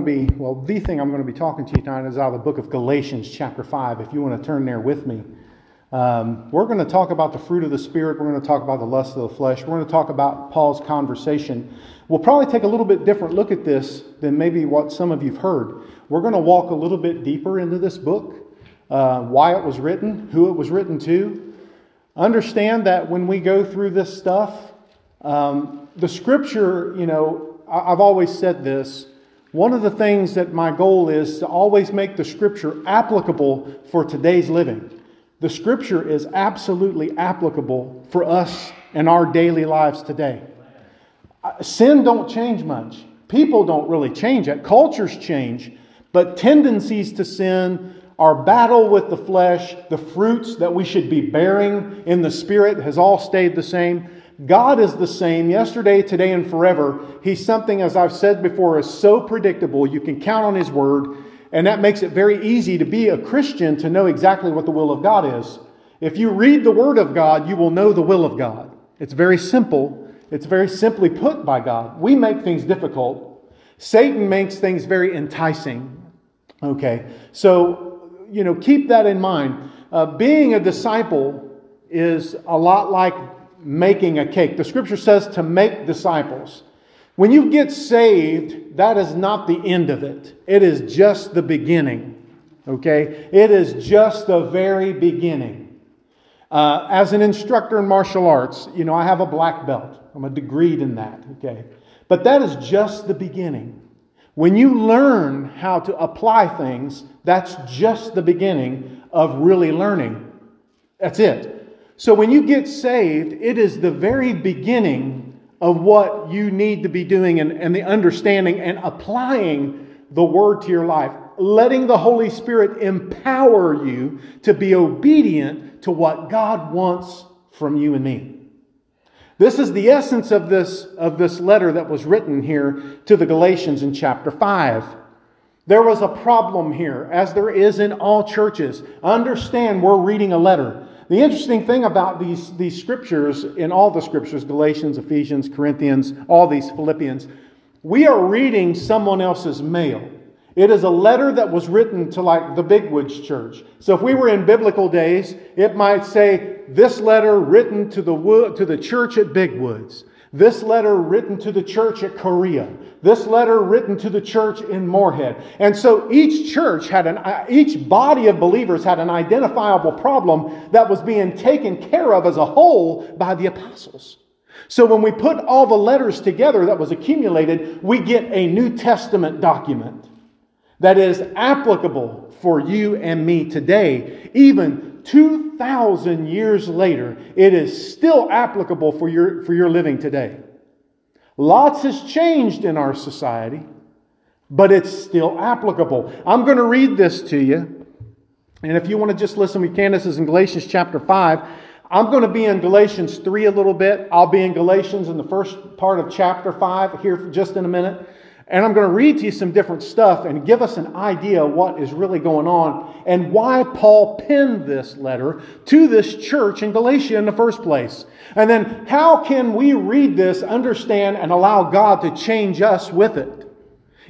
be well the thing i'm going to be talking to you tonight is out of the book of galatians chapter 5 if you want to turn there with me. Um, we're going to talk about the fruit of the spirit. We're going to talk about the lust of the flesh. We're going to talk about paul's conversation. We'll probably take a little bit different look at this than maybe what some of you've heard. We're going to walk a little bit deeper into this book uh, why it was written who it was written to. Understand that when we go through this stuff um, the scripture you know i've always said this one of the things that my goal is to always make the scripture applicable for today's living. The scripture is absolutely applicable for us in our daily lives today. Uh, sin don't change much. People don't really change it. Cultures change, but tendencies to sin, our battle with the flesh, the fruits that we should be bearing in the spirit has all stayed the same. God is the same yesterday, today, and forever. He's something, as I've said before, is so predictable. You can count on His word, and that makes it very easy to be a Christian to know exactly what the will of God is. If you read the Word of God, you will know the will of God. It's very simple. It's very simply put by God. We make things difficult. Satan makes things very enticing. Okay, so, you know, keep that in mind. Uh, being a disciple is a lot like making a cake. The scripture says to make disciples. When you get saved, that is not the end of it, it is just the beginning. Okay? It is just the very beginning. Uh, as an instructor in martial arts, you know, I have a black belt. I'm a degreed in that. Okay? But that is just the beginning. When you learn how to apply things, that's just the beginning of really learning. That's it. So when you get saved, it is the very beginning of what you need to be doing and, and the understanding and applying the word to your life. Letting the Holy Spirit empower you to be obedient to what God wants from you and me. This is the essence of this, of this letter that was written here to the Galatians in chapter 5. There was a problem here, as there is in all churches. Understand, we're reading a letter. The interesting thing about these, these scriptures, in all the scriptures, Galatians, Ephesians, Corinthians, all these Philippians, we are reading someone else's mail. It is a letter that was written to like the Bigwoods church. So if we were in biblical days, it might say, this letter written to the, to the church at Bigwoods. This letter written to the church at Korea. This letter written to the church in Moorhead. And so each church had an, uh, each body of believers had an identifiable problem that was being taken care of as a whole by the apostles. So when we put all the letters together that was accumulated, we get a New Testament document that is applicable for you and me today, even 2,000 years later, it is still applicable for your, for your living today. Lots has changed in our society, but it's still applicable. I'm going to read this to you. And if you want to just listen, we can. This is in Galatians chapter 5. I'm going to be in Galatians 3 a little bit. I'll be in Galatians in the first part of chapter 5 here just in a minute. And I'm going to read to you some different stuff and give us an idea what is really going on and why Paul penned this letter to this church in Galatia in the first place. And then how can we read this, understand, and allow God to change us with it?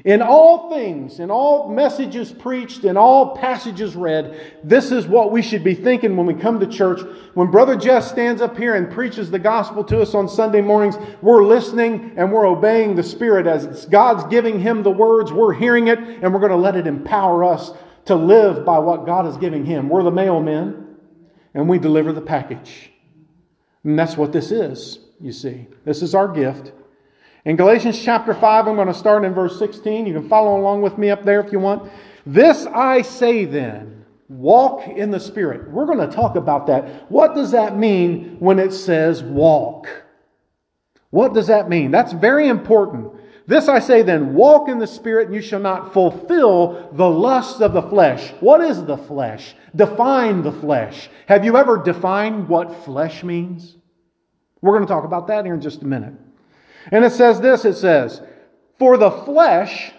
In all things, in all messages preached, in all passages read, this is what we should be thinking when we come to church. When Brother Jess stands up here and preaches the gospel to us on Sunday mornings, we're listening and we're obeying the Spirit as God's giving him the words. We're hearing it and we're going to let it empower us to live by what God is giving him. We're the mailmen and we deliver the package. And that's what this is, you see. This is our gift. In Galatians chapter 5, I'm going to start in verse 16. You can follow along with me up there if you want. This I say then, walk in the Spirit. We're going to talk about that. What does that mean when it says walk? What does that mean? That's very important. This I say then, walk in the Spirit, and you shall not fulfill the lusts of the flesh. What is the flesh? Define the flesh. Have you ever defined what flesh means? We're going to talk about that here in just a minute. And it says this it says, For the flesh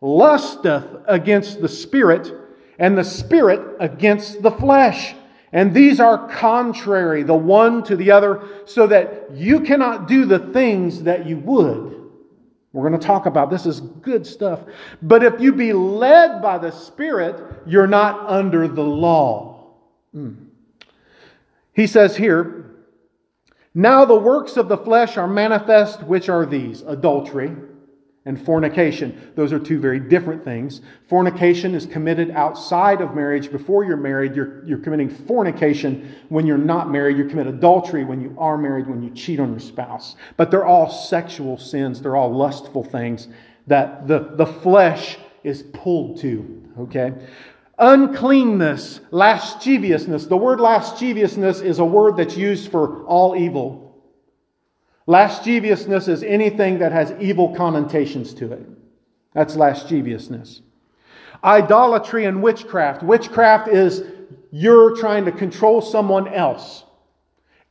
lusteth against the spirit, and the spirit against the flesh. And these are contrary, the one to the other, so that you cannot do the things that you would. We're going to talk about this is good stuff. But if you be led by the Spirit, you're not under the law. Mm. He says here, now the works of the flesh are manifest, which are these adultery and fornication. Those are two very different things. Fornication is committed outside of marriage. Before you're married, you're, you're committing fornication. When you're not married, you commit adultery. When you are married, when you cheat on your spouse. But they're all sexual sins, they're all lustful things that the, the flesh is pulled to. Okay? Uncleanness, lasciviousness. The word lasciviousness is a word that's used for all evil. Lasciviousness is anything that has evil connotations to it. That's lasciviousness. Idolatry and witchcraft. Witchcraft is you're trying to control someone else.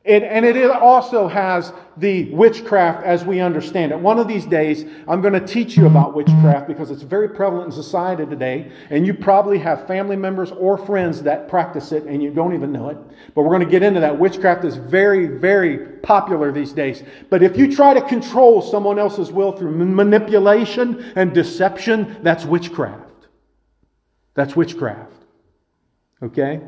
It, and it also has the witchcraft as we understand it. One of these days, I'm going to teach you about witchcraft because it's very prevalent in society today, and you probably have family members or friends that practice it and you don't even know it. But we're going to get into that. Witchcraft is very, very popular these days. But if you try to control someone else's will through manipulation and deception, that's witchcraft. That's witchcraft. Okay?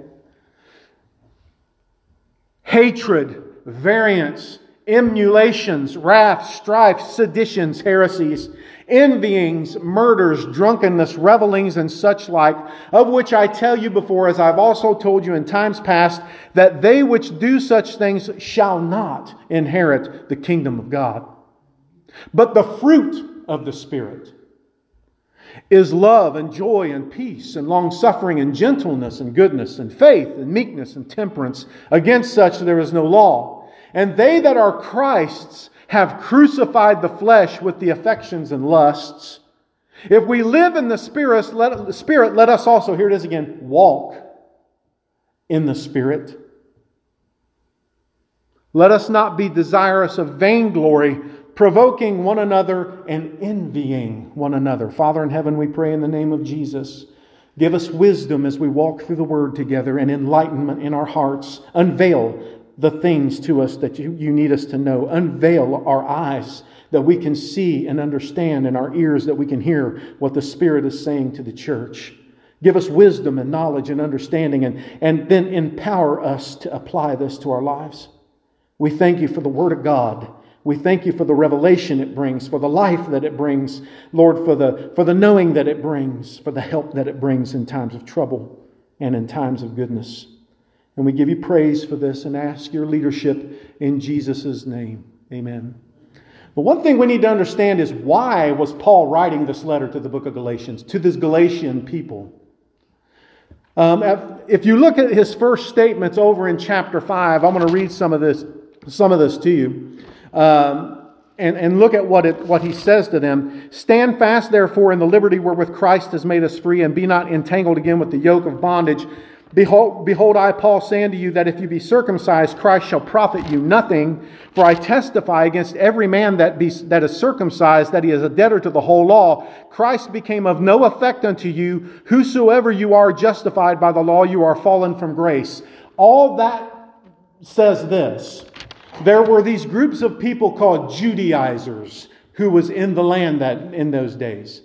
Hatred, variance, emulations, wrath, strife, seditions, heresies, envyings, murders, drunkenness, revelings, and such like, of which I tell you before, as I've also told you in times past, that they which do such things shall not inherit the kingdom of God. But the fruit of the Spirit is love and joy and peace and long suffering and gentleness and goodness and faith and meekness and temperance. Against such there is no law. And they that are Christ's have crucified the flesh with the affections and lusts. If we live in the Spirit, let, the Spirit, let us also, here it is again, walk in the Spirit. Let us not be desirous of vainglory provoking one another and envying one another. Father in heaven, we pray in the name of Jesus. Give us wisdom as we walk through the word together and enlightenment in our hearts. Unveil the things to us that you, you need us to know. Unveil our eyes that we can see and understand, and our ears that we can hear what the Spirit is saying to the church. Give us wisdom and knowledge and understanding, and, and then empower us to apply this to our lives. We thank you for the Word of God we thank you for the revelation it brings, for the life that it brings, Lord, for the, for the knowing that it brings, for the help that it brings in times of trouble and in times of goodness. And we give you praise for this and ask your leadership in Jesus' name. Amen. But one thing we need to understand is why was Paul writing this letter to the book of Galatians, to this Galatian people? Um, if you look at his first statements over in chapter 5, I'm going to read some of this, some of this to you. Um, and, and look at what, it, what he says to them. Stand fast, therefore, in the liberty wherewith Christ has made us free, and be not entangled again with the yoke of bondage. Behold, behold, I, Paul, say unto you that if you be circumcised, Christ shall profit you nothing. For I testify against every man that, be, that is circumcised that he is a debtor to the whole law. Christ became of no effect unto you. Whosoever you are justified by the law, you are fallen from grace. All that says this there were these groups of people called Judaizers who was in the land that in those days.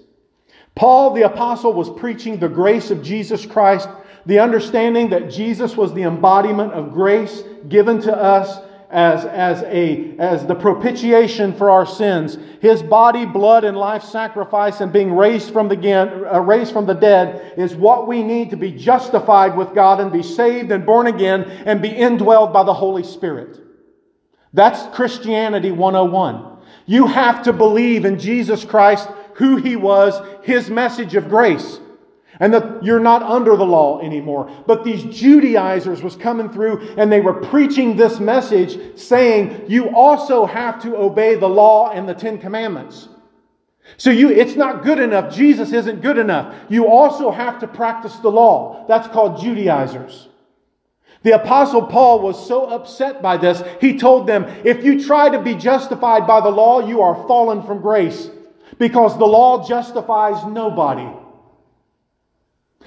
Paul the apostle was preaching the grace of Jesus Christ, the understanding that Jesus was the embodiment of grace given to us as, as, a, as the propitiation for our sins. His body, blood, and life sacrifice and being raised from, the, uh, raised from the dead is what we need to be justified with God and be saved and born again and be indwelled by the Holy Spirit. That's Christianity 101. You have to believe in Jesus Christ, who he was, his message of grace. And that you're not under the law anymore. But these Judaizers was coming through and they were preaching this message saying you also have to obey the law and the Ten Commandments. So you, it's not good enough. Jesus isn't good enough. You also have to practice the law. That's called Judaizers. The apostle Paul was so upset by this, he told them, if you try to be justified by the law, you are fallen from grace because the law justifies nobody.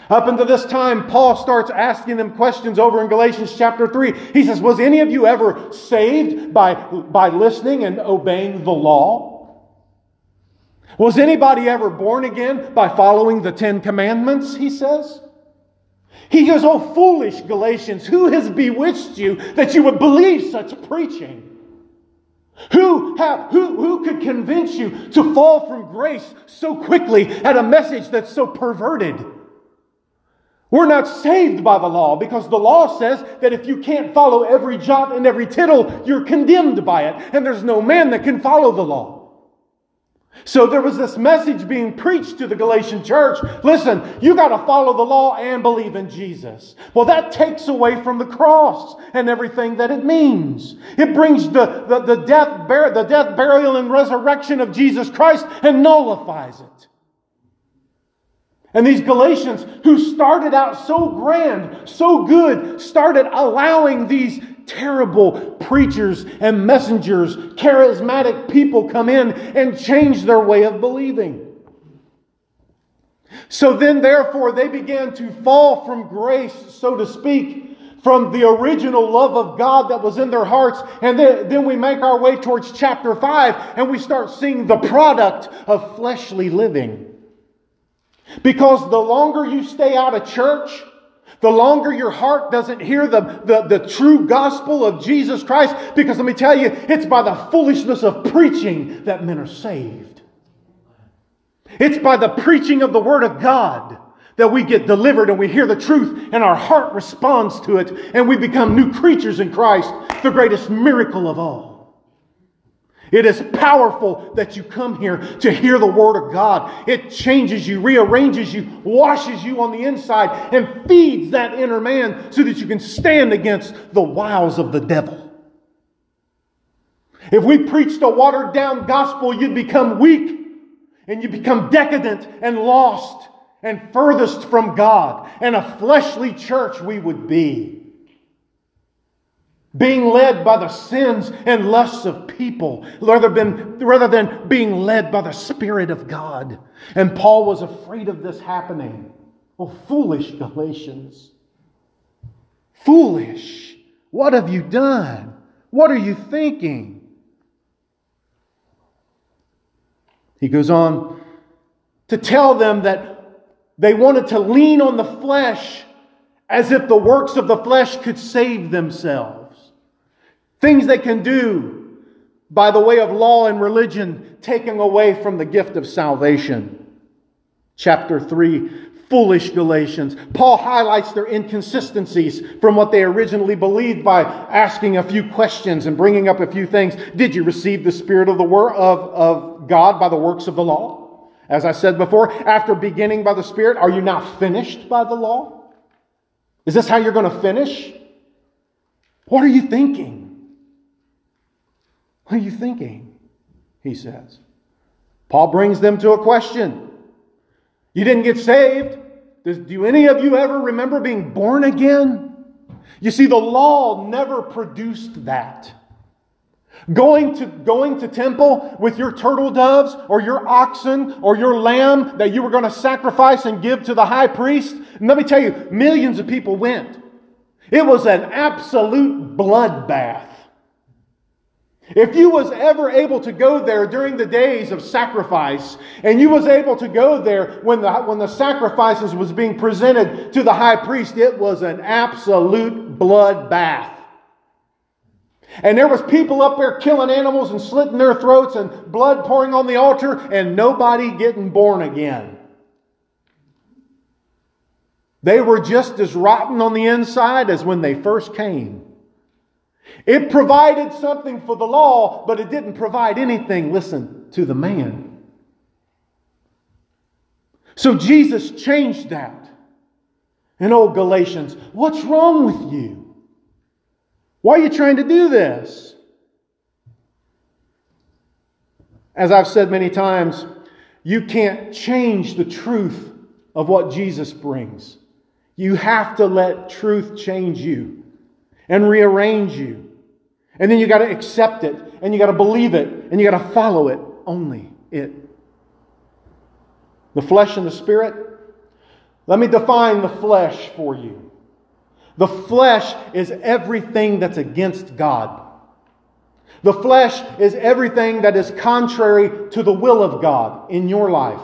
Up until this time, Paul starts asking them questions over in Galatians chapter 3. He says, Was any of you ever saved by, by listening and obeying the law? Was anybody ever born again by following the Ten Commandments? He says. He goes, Oh, foolish Galatians, who has bewitched you that you would believe such preaching? Who, have, who, who could convince you to fall from grace so quickly at a message that's so perverted? We're not saved by the law because the law says that if you can't follow every jot and every tittle, you're condemned by it. And there's no man that can follow the law. So there was this message being preached to the Galatian church. Listen, you got to follow the law and believe in Jesus. Well, that takes away from the cross and everything that it means. It brings the, the, the death, bur- the death, burial, and resurrection of Jesus Christ and nullifies it. And these Galatians, who started out so grand, so good, started allowing these terrible preachers and messengers, charismatic people come in and change their way of believing. So then, therefore, they began to fall from grace, so to speak, from the original love of God that was in their hearts. And then, then we make our way towards chapter 5 and we start seeing the product of fleshly living. Because the longer you stay out of church, the longer your heart doesn't hear the, the, the, true gospel of Jesus Christ, because let me tell you, it's by the foolishness of preaching that men are saved. It's by the preaching of the Word of God that we get delivered and we hear the truth and our heart responds to it and we become new creatures in Christ, the greatest miracle of all. It is powerful that you come here to hear the Word of God. It changes you, rearranges you, washes you on the inside, and feeds that inner man so that you can stand against the wiles of the devil. If we preached a watered down gospel, you'd become weak and you'd become decadent and lost and furthest from God, and a fleshly church we would be being led by the sins and lusts of people rather than, rather than being led by the Spirit of God. And Paul was afraid of this happening. Oh, foolish Galatians. Foolish. What have you done? What are you thinking? He goes on to tell them that they wanted to lean on the flesh as if the works of the flesh could save themselves. Things they can do by the way of law and religion, taking away from the gift of salvation. Chapter 3 Foolish Galatians. Paul highlights their inconsistencies from what they originally believed by asking a few questions and bringing up a few things. Did you receive the Spirit of the word of, of God by the works of the law? As I said before, after beginning by the Spirit, are you now finished by the law? Is this how you're going to finish? What are you thinking? What are you thinking? He says. Paul brings them to a question. You didn't get saved. Do any of you ever remember being born again? You see, the law never produced that. Going to, going to temple with your turtle doves or your oxen or your lamb that you were going to sacrifice and give to the high priest. And let me tell you, millions of people went. It was an absolute bloodbath. If you was ever able to go there during the days of sacrifice, and you was able to go there when the, when the sacrifices was being presented to the high priest, it was an absolute bloodbath. And there was people up there killing animals and slitting their throats and blood pouring on the altar and nobody getting born again. They were just as rotten on the inside as when they first came. It provided something for the law, but it didn't provide anything, listen, to the man. So Jesus changed that. In old Galatians, what's wrong with you? Why are you trying to do this? As I've said many times, you can't change the truth of what Jesus brings. You have to let truth change you and rearrange you. And then you got to accept it, and you got to believe it, and you got to follow it. Only it. The flesh and the spirit. Let me define the flesh for you. The flesh is everything that's against God. The flesh is everything that is contrary to the will of God in your life.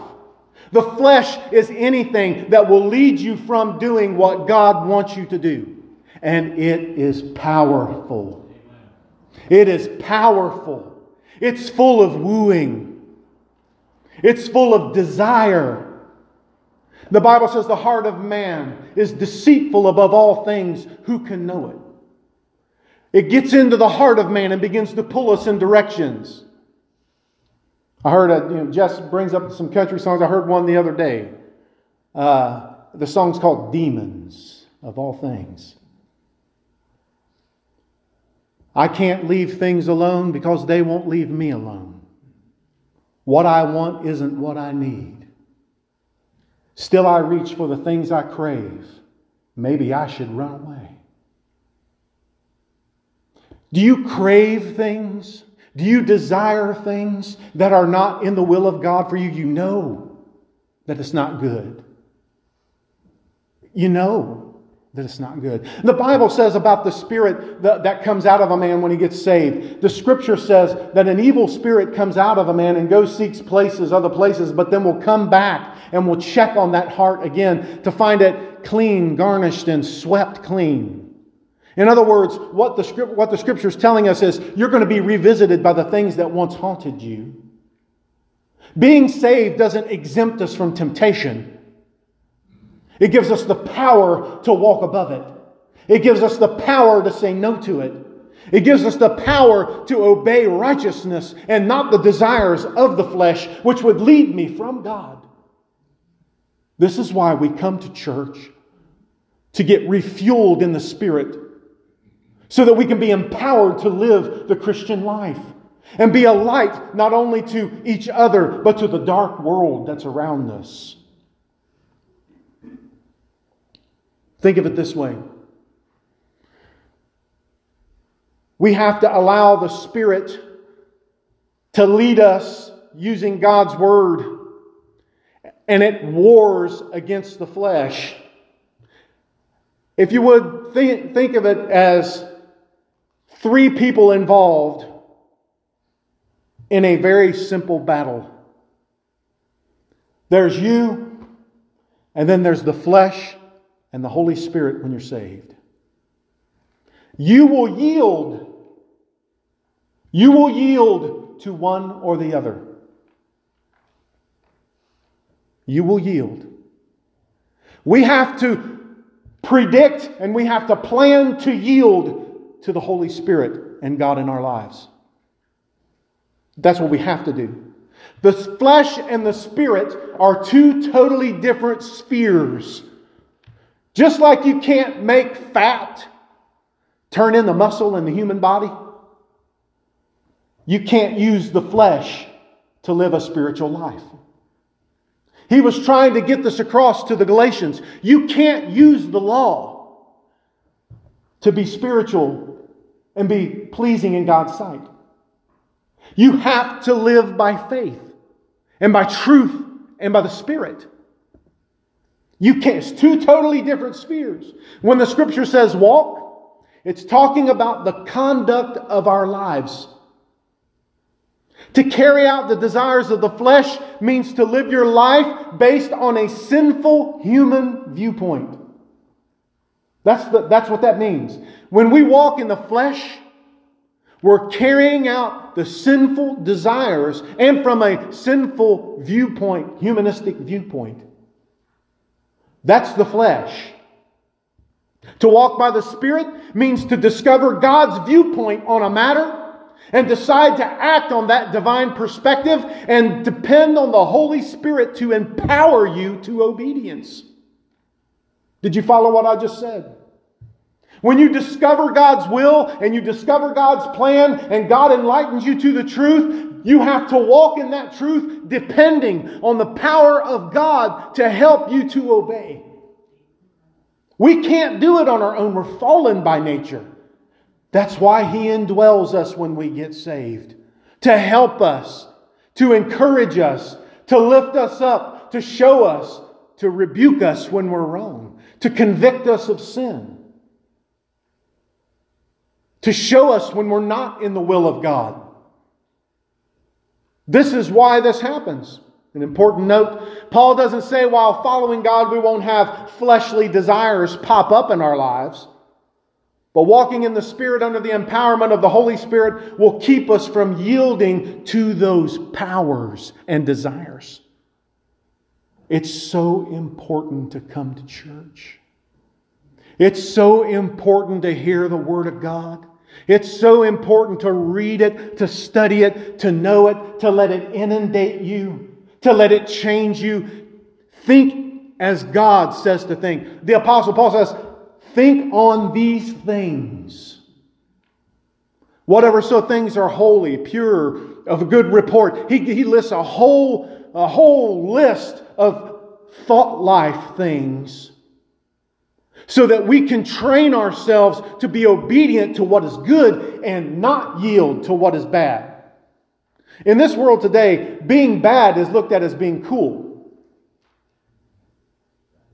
The flesh is anything that will lead you from doing what God wants you to do. And it is powerful. It is powerful. It's full of wooing. It's full of desire. The Bible says the heart of man is deceitful above all things. Who can know it? It gets into the heart of man and begins to pull us in directions. I heard, a, you know, Jess brings up some country songs. I heard one the other day. Uh, the song's called Demons, of all things. I can't leave things alone because they won't leave me alone. What I want isn't what I need. Still, I reach for the things I crave. Maybe I should run away. Do you crave things? Do you desire things that are not in the will of God for you? You know that it's not good. You know that it's not good. The Bible says about the spirit that, that comes out of a man when he gets saved. The scripture says that an evil spirit comes out of a man and goes seeks places, other places, but then will come back and will check on that heart again to find it clean, garnished, and swept clean. In other words, what the, what the scripture is telling us is you're going to be revisited by the things that once haunted you. Being saved doesn't exempt us from temptation. It gives us the power to walk above it. It gives us the power to say no to it. It gives us the power to obey righteousness and not the desires of the flesh, which would lead me from God. This is why we come to church to get refueled in the Spirit so that we can be empowered to live the Christian life and be a light not only to each other, but to the dark world that's around us. Think of it this way we have to allow the Spirit to lead us using God's Word, and it wars against the flesh. If you would think, think of it as three people involved in a very simple battle. There's you, and then there's the flesh and the Holy Spirit when you're saved. You will yield. You will yield to one or the other. You will yield. We have to predict and we have to plan to yield to the Holy Spirit and God in our lives. That's what we have to do. The flesh and the spirit are two totally different spheres. Just like you can't make fat turn in the muscle in the human body, you can't use the flesh to live a spiritual life. He was trying to get this across to the Galatians. You can't use the law to be spiritual and be pleasing in God's sight. You have to live by faith and by truth and by the Spirit. You can't, it's two totally different spheres. When the scripture says walk, it's talking about the conduct of our lives. To carry out the desires of the flesh means to live your life based on a sinful human viewpoint. That's, the, that's what that means. When we walk in the flesh, we're carrying out the sinful desires and from a sinful viewpoint, humanistic viewpoint. That's the flesh. To walk by the Spirit means to discover God's viewpoint on a matter and decide to act on that divine perspective and depend on the Holy Spirit to empower you to obedience. Did you follow what I just said? When you discover God's will and you discover God's plan and God enlightens you to the truth, you have to walk in that truth depending on the power of God to help you to obey. We can't do it on our own. We're fallen by nature. That's why He indwells us when we get saved to help us, to encourage us, to lift us up, to show us, to rebuke us when we're wrong, to convict us of sin to show us when we're not in the will of God. This is why this happens. An important note Paul doesn't say while following God we won't have fleshly desires pop up in our lives. But walking in the Spirit under the empowerment of the Holy Spirit will keep us from yielding to those powers and desires. It's so important to come to church. It's so important to hear the Word of God. It's so important to read it, to study it, to know it, to let it inundate you, to let it change you. Think as God says to think. The Apostle Paul says, Think on these things. Whatever so things are holy, pure, of a good report. He, he lists a whole, a whole list of thought life things so that we can train ourselves to be obedient to what is good and not yield to what is bad. In this world today, being bad is looked at as being cool.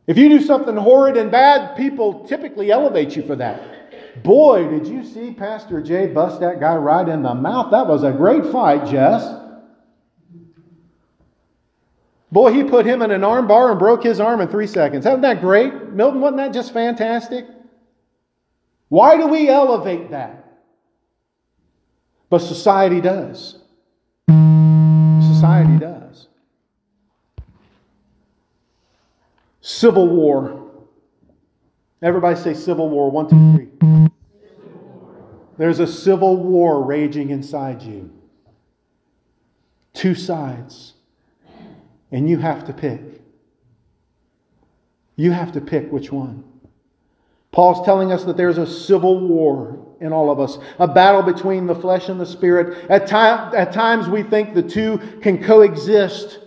If you do something horrid and bad, people typically elevate you for that. Boy, did you see Pastor Jay bust that guy right in the mouth? That was a great fight, Jess. Boy, he put him in an arm bar and broke his arm in three seconds. Isn't that great? Milton, wasn't that just fantastic? Why do we elevate that? But society does. Society does. Civil war. Everybody say civil war. One, two, three. There's a civil war raging inside you. Two sides and you have to pick. You have to pick which one. Paul's telling us that there's a civil war in all of us, a battle between the flesh and the spirit. At, time, at times we think the two can coexist,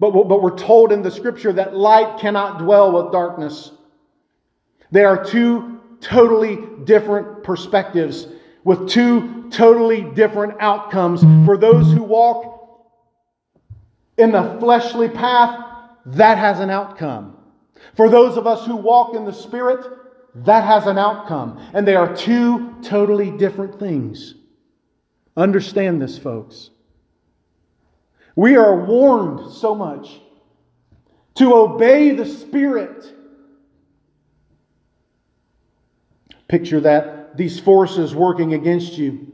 but, but we're told in the scripture that light cannot dwell with darkness. They are two totally different perspectives with two totally different outcomes for those who walk in the fleshly path, that has an outcome. For those of us who walk in the Spirit, that has an outcome. And they are two totally different things. Understand this, folks. We are warned so much to obey the Spirit. Picture that, these forces working against you.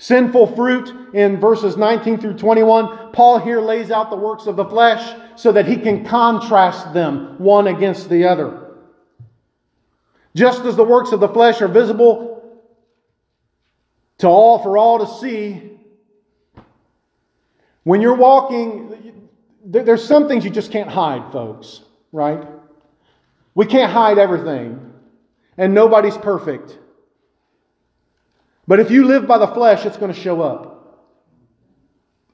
Sinful fruit in verses 19 through 21, Paul here lays out the works of the flesh so that he can contrast them one against the other. Just as the works of the flesh are visible to all for all to see, when you're walking, there's some things you just can't hide, folks, right? We can't hide everything, and nobody's perfect. But if you live by the flesh, it's going to show up.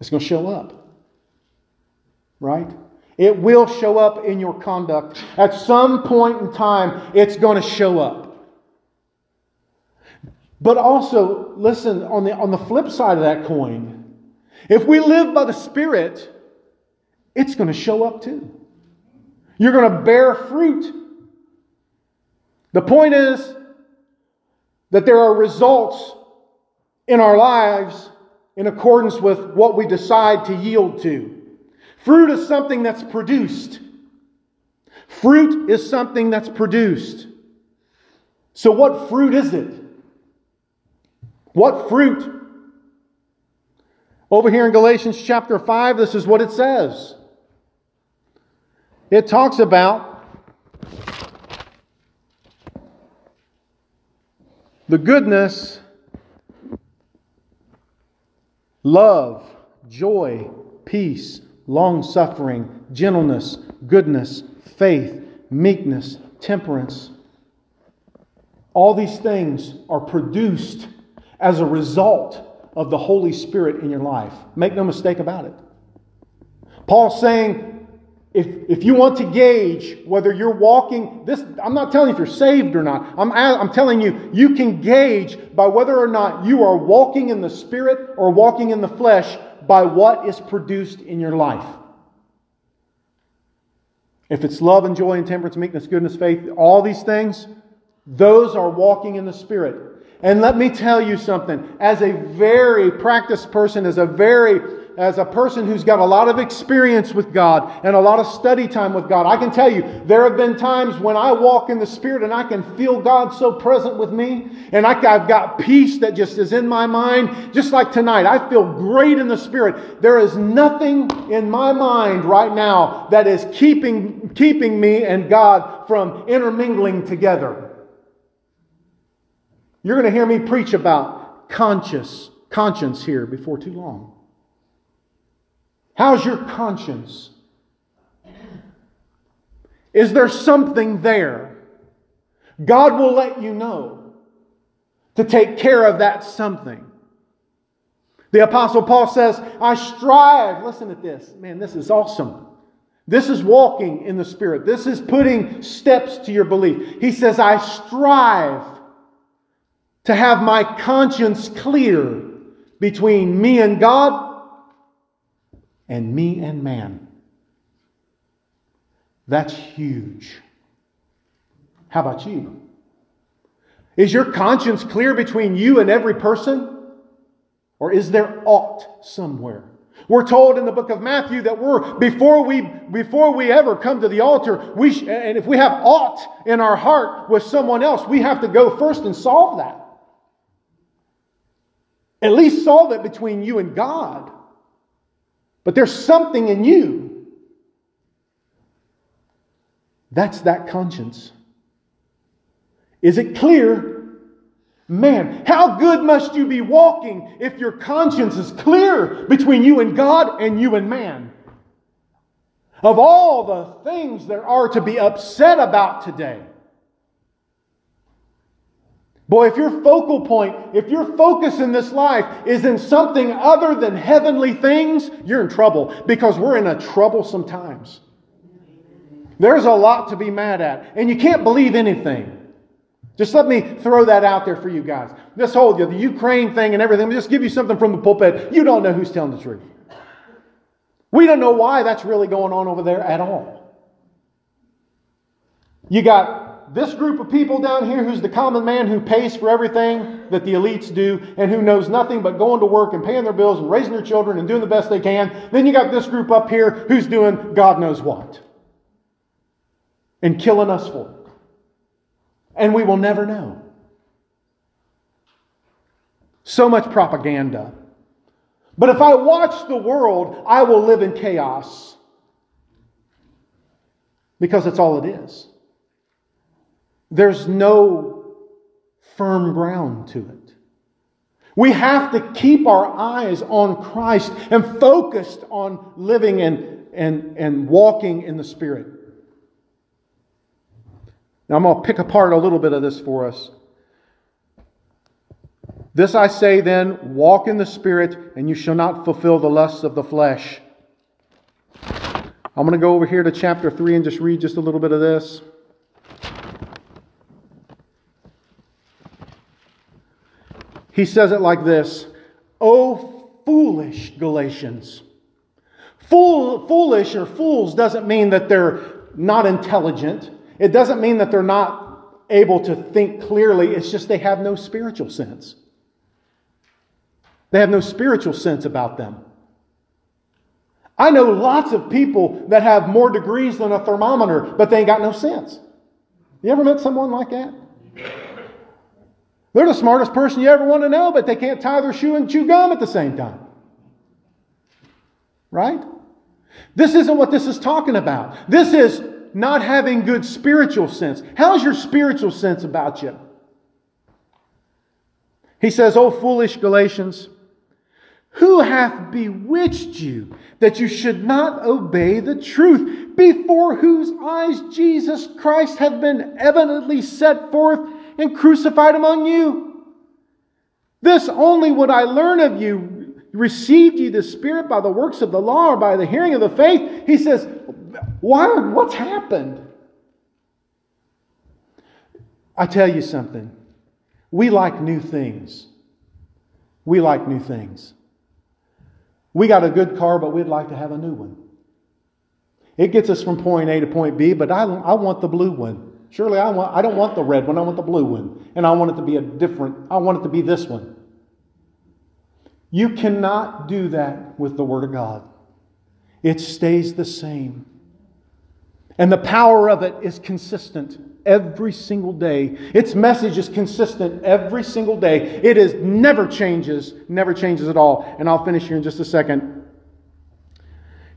It's going to show up. Right? It will show up in your conduct. At some point in time, it's going to show up. But also, listen, on the, on the flip side of that coin, if we live by the Spirit, it's going to show up too. You're going to bear fruit. The point is that there are results in our lives in accordance with what we decide to yield to. Fruit is something that's produced. Fruit is something that's produced. So, what fruit is it? What fruit? Over here in Galatians chapter 5, this is what it says. It talks about the goodness love, joy, peace, long suffering, gentleness, goodness, faith, meekness, temperance. All these things are produced as a result of the Holy Spirit in your life. Make no mistake about it. Paul's saying if, if you want to gauge whether you're walking this i'm not telling you if you're saved or not. I'm, I'm telling you you can gauge by whether or not you are walking in the spirit or walking in the flesh by what is produced in your life. If it's love and joy and temperance meekness goodness faith all these things those are walking in the spirit. And let me tell you something. As a very practiced person, as a very as a person who's got a lot of experience with God and a lot of study time with God, I can tell you there have been times when I walk in the Spirit and I can feel God so present with me, and I, have got peace that just is in my mind. Just like tonight, I feel great in the Spirit. There is nothing in my mind right now that is keeping, keeping me and God from intermingling together. You're going to hear me preach about conscious conscience here before too long. How's your conscience? Is there something there? God will let you know to take care of that something. The Apostle Paul says, I strive. Listen to this. Man, this is awesome. This is walking in the Spirit. This is putting steps to your belief. He says, I strive to have my conscience clear between me and God and me and man. That's huge. How about you? Is your conscience clear between you and every person? Or is there aught somewhere? We're told in the book of Matthew that we're before we before we ever come to the altar, we sh- and if we have aught in our heart with someone else, we have to go first and solve that. At least solve it between you and God. But there's something in you. That's that conscience. Is it clear? Man, how good must you be walking if your conscience is clear between you and God and you and man? Of all the things there are to be upset about today, Boy, if your focal point, if your focus in this life is in something other than heavenly things, you're in trouble because we're in a troublesome times. There's a lot to be mad at, and you can't believe anything. Just let me throw that out there for you guys. This whole the Ukraine thing and everything, just give you something from the pulpit. You don't know who's telling the truth. We don't know why that's really going on over there at all. You got this group of people down here who's the common man who pays for everything that the elites do and who knows nothing but going to work and paying their bills and raising their children and doing the best they can. Then you got this group up here who's doing God knows what and killing us for it. And we will never know. So much propaganda. But if I watch the world, I will live in chaos because that's all it is. There's no firm ground to it. We have to keep our eyes on Christ and focused on living and, and, and walking in the Spirit. Now, I'm going to pick apart a little bit of this for us. This I say then walk in the Spirit, and you shall not fulfill the lusts of the flesh. I'm going to go over here to chapter 3 and just read just a little bit of this. He says it like this Oh, foolish Galatians. Fool, foolish or fools doesn't mean that they're not intelligent. It doesn't mean that they're not able to think clearly. It's just they have no spiritual sense. They have no spiritual sense about them. I know lots of people that have more degrees than a thermometer, but they ain't got no sense. You ever met someone like that? They're the smartest person you ever want to know, but they can't tie their shoe and chew gum at the same time. Right? This isn't what this is talking about. This is not having good spiritual sense. How's your spiritual sense about you? He says, O foolish Galatians, who hath bewitched you that you should not obey the truth, before whose eyes Jesus Christ hath been evidently set forth and crucified among you. This only would I learn of you. Received you the Spirit by the works of the law or by the hearing of the faith? He says, Why, what's happened? I tell you something. We like new things. We like new things. We got a good car, but we'd like to have a new one. It gets us from point A to point B, but I, I want the blue one. Surely I, want, I don't want the red one, I want the blue one. And I want it to be a different, I want it to be this one. You cannot do that with the Word of God, it stays the same. And the power of it is consistent every single day. Its message is consistent every single day. It is never changes, never changes at all. And I'll finish here in just a second.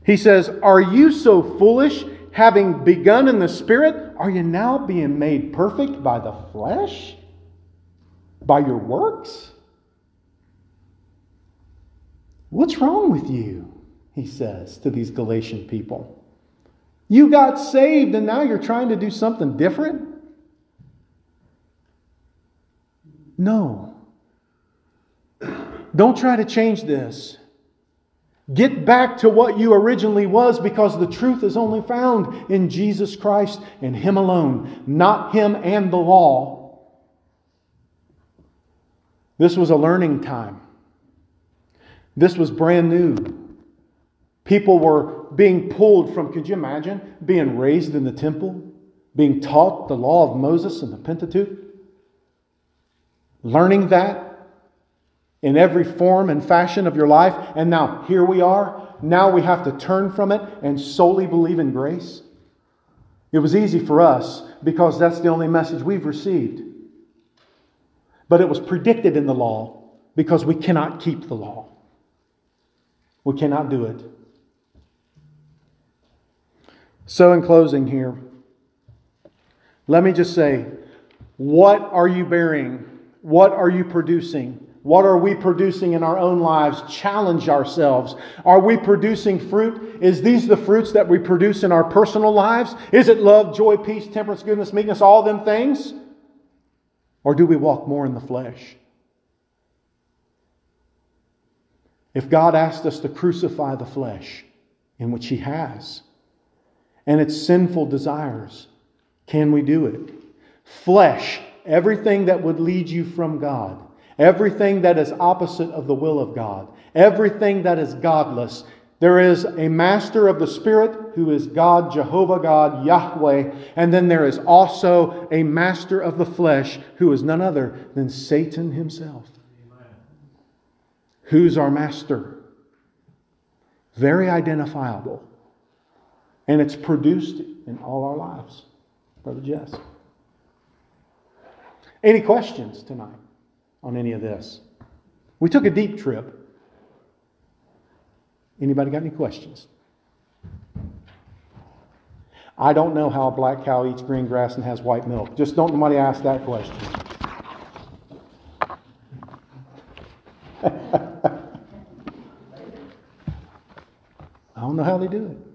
He says, Are you so foolish? Having begun in the Spirit, are you now being made perfect by the flesh? By your works? What's wrong with you? He says to these Galatian people. You got saved and now you're trying to do something different? No. Don't try to change this. Get back to what you originally was because the truth is only found in Jesus Christ and Him alone, not Him and the law. This was a learning time. This was brand new. People were being pulled from, could you imagine, being raised in the temple, being taught the law of Moses and the Pentateuch, learning that in every form and fashion of your life, and now here we are. Now we have to turn from it and solely believe in grace. It was easy for us because that's the only message we've received. But it was predicted in the law because we cannot keep the law. We cannot do it. So, in closing here, let me just say what are you bearing? What are you producing? What are we producing in our own lives? Challenge ourselves. Are we producing fruit? Is these the fruits that we produce in our personal lives? Is it love, joy, peace, temperance, goodness, meekness, all them things? Or do we walk more in the flesh? If God asked us to crucify the flesh, in which He has, and its sinful desires. Can we do it? Flesh, everything that would lead you from God, everything that is opposite of the will of God, everything that is godless. There is a master of the Spirit who is God, Jehovah God, Yahweh, and then there is also a master of the flesh who is none other than Satan himself. Amen. Who's our master? Very identifiable. And it's produced in all our lives. Brother Jess. Any questions tonight on any of this? We took a deep trip. Anybody got any questions? I don't know how a black cow eats green grass and has white milk. Just don't nobody ask that question. I don't know how they do it.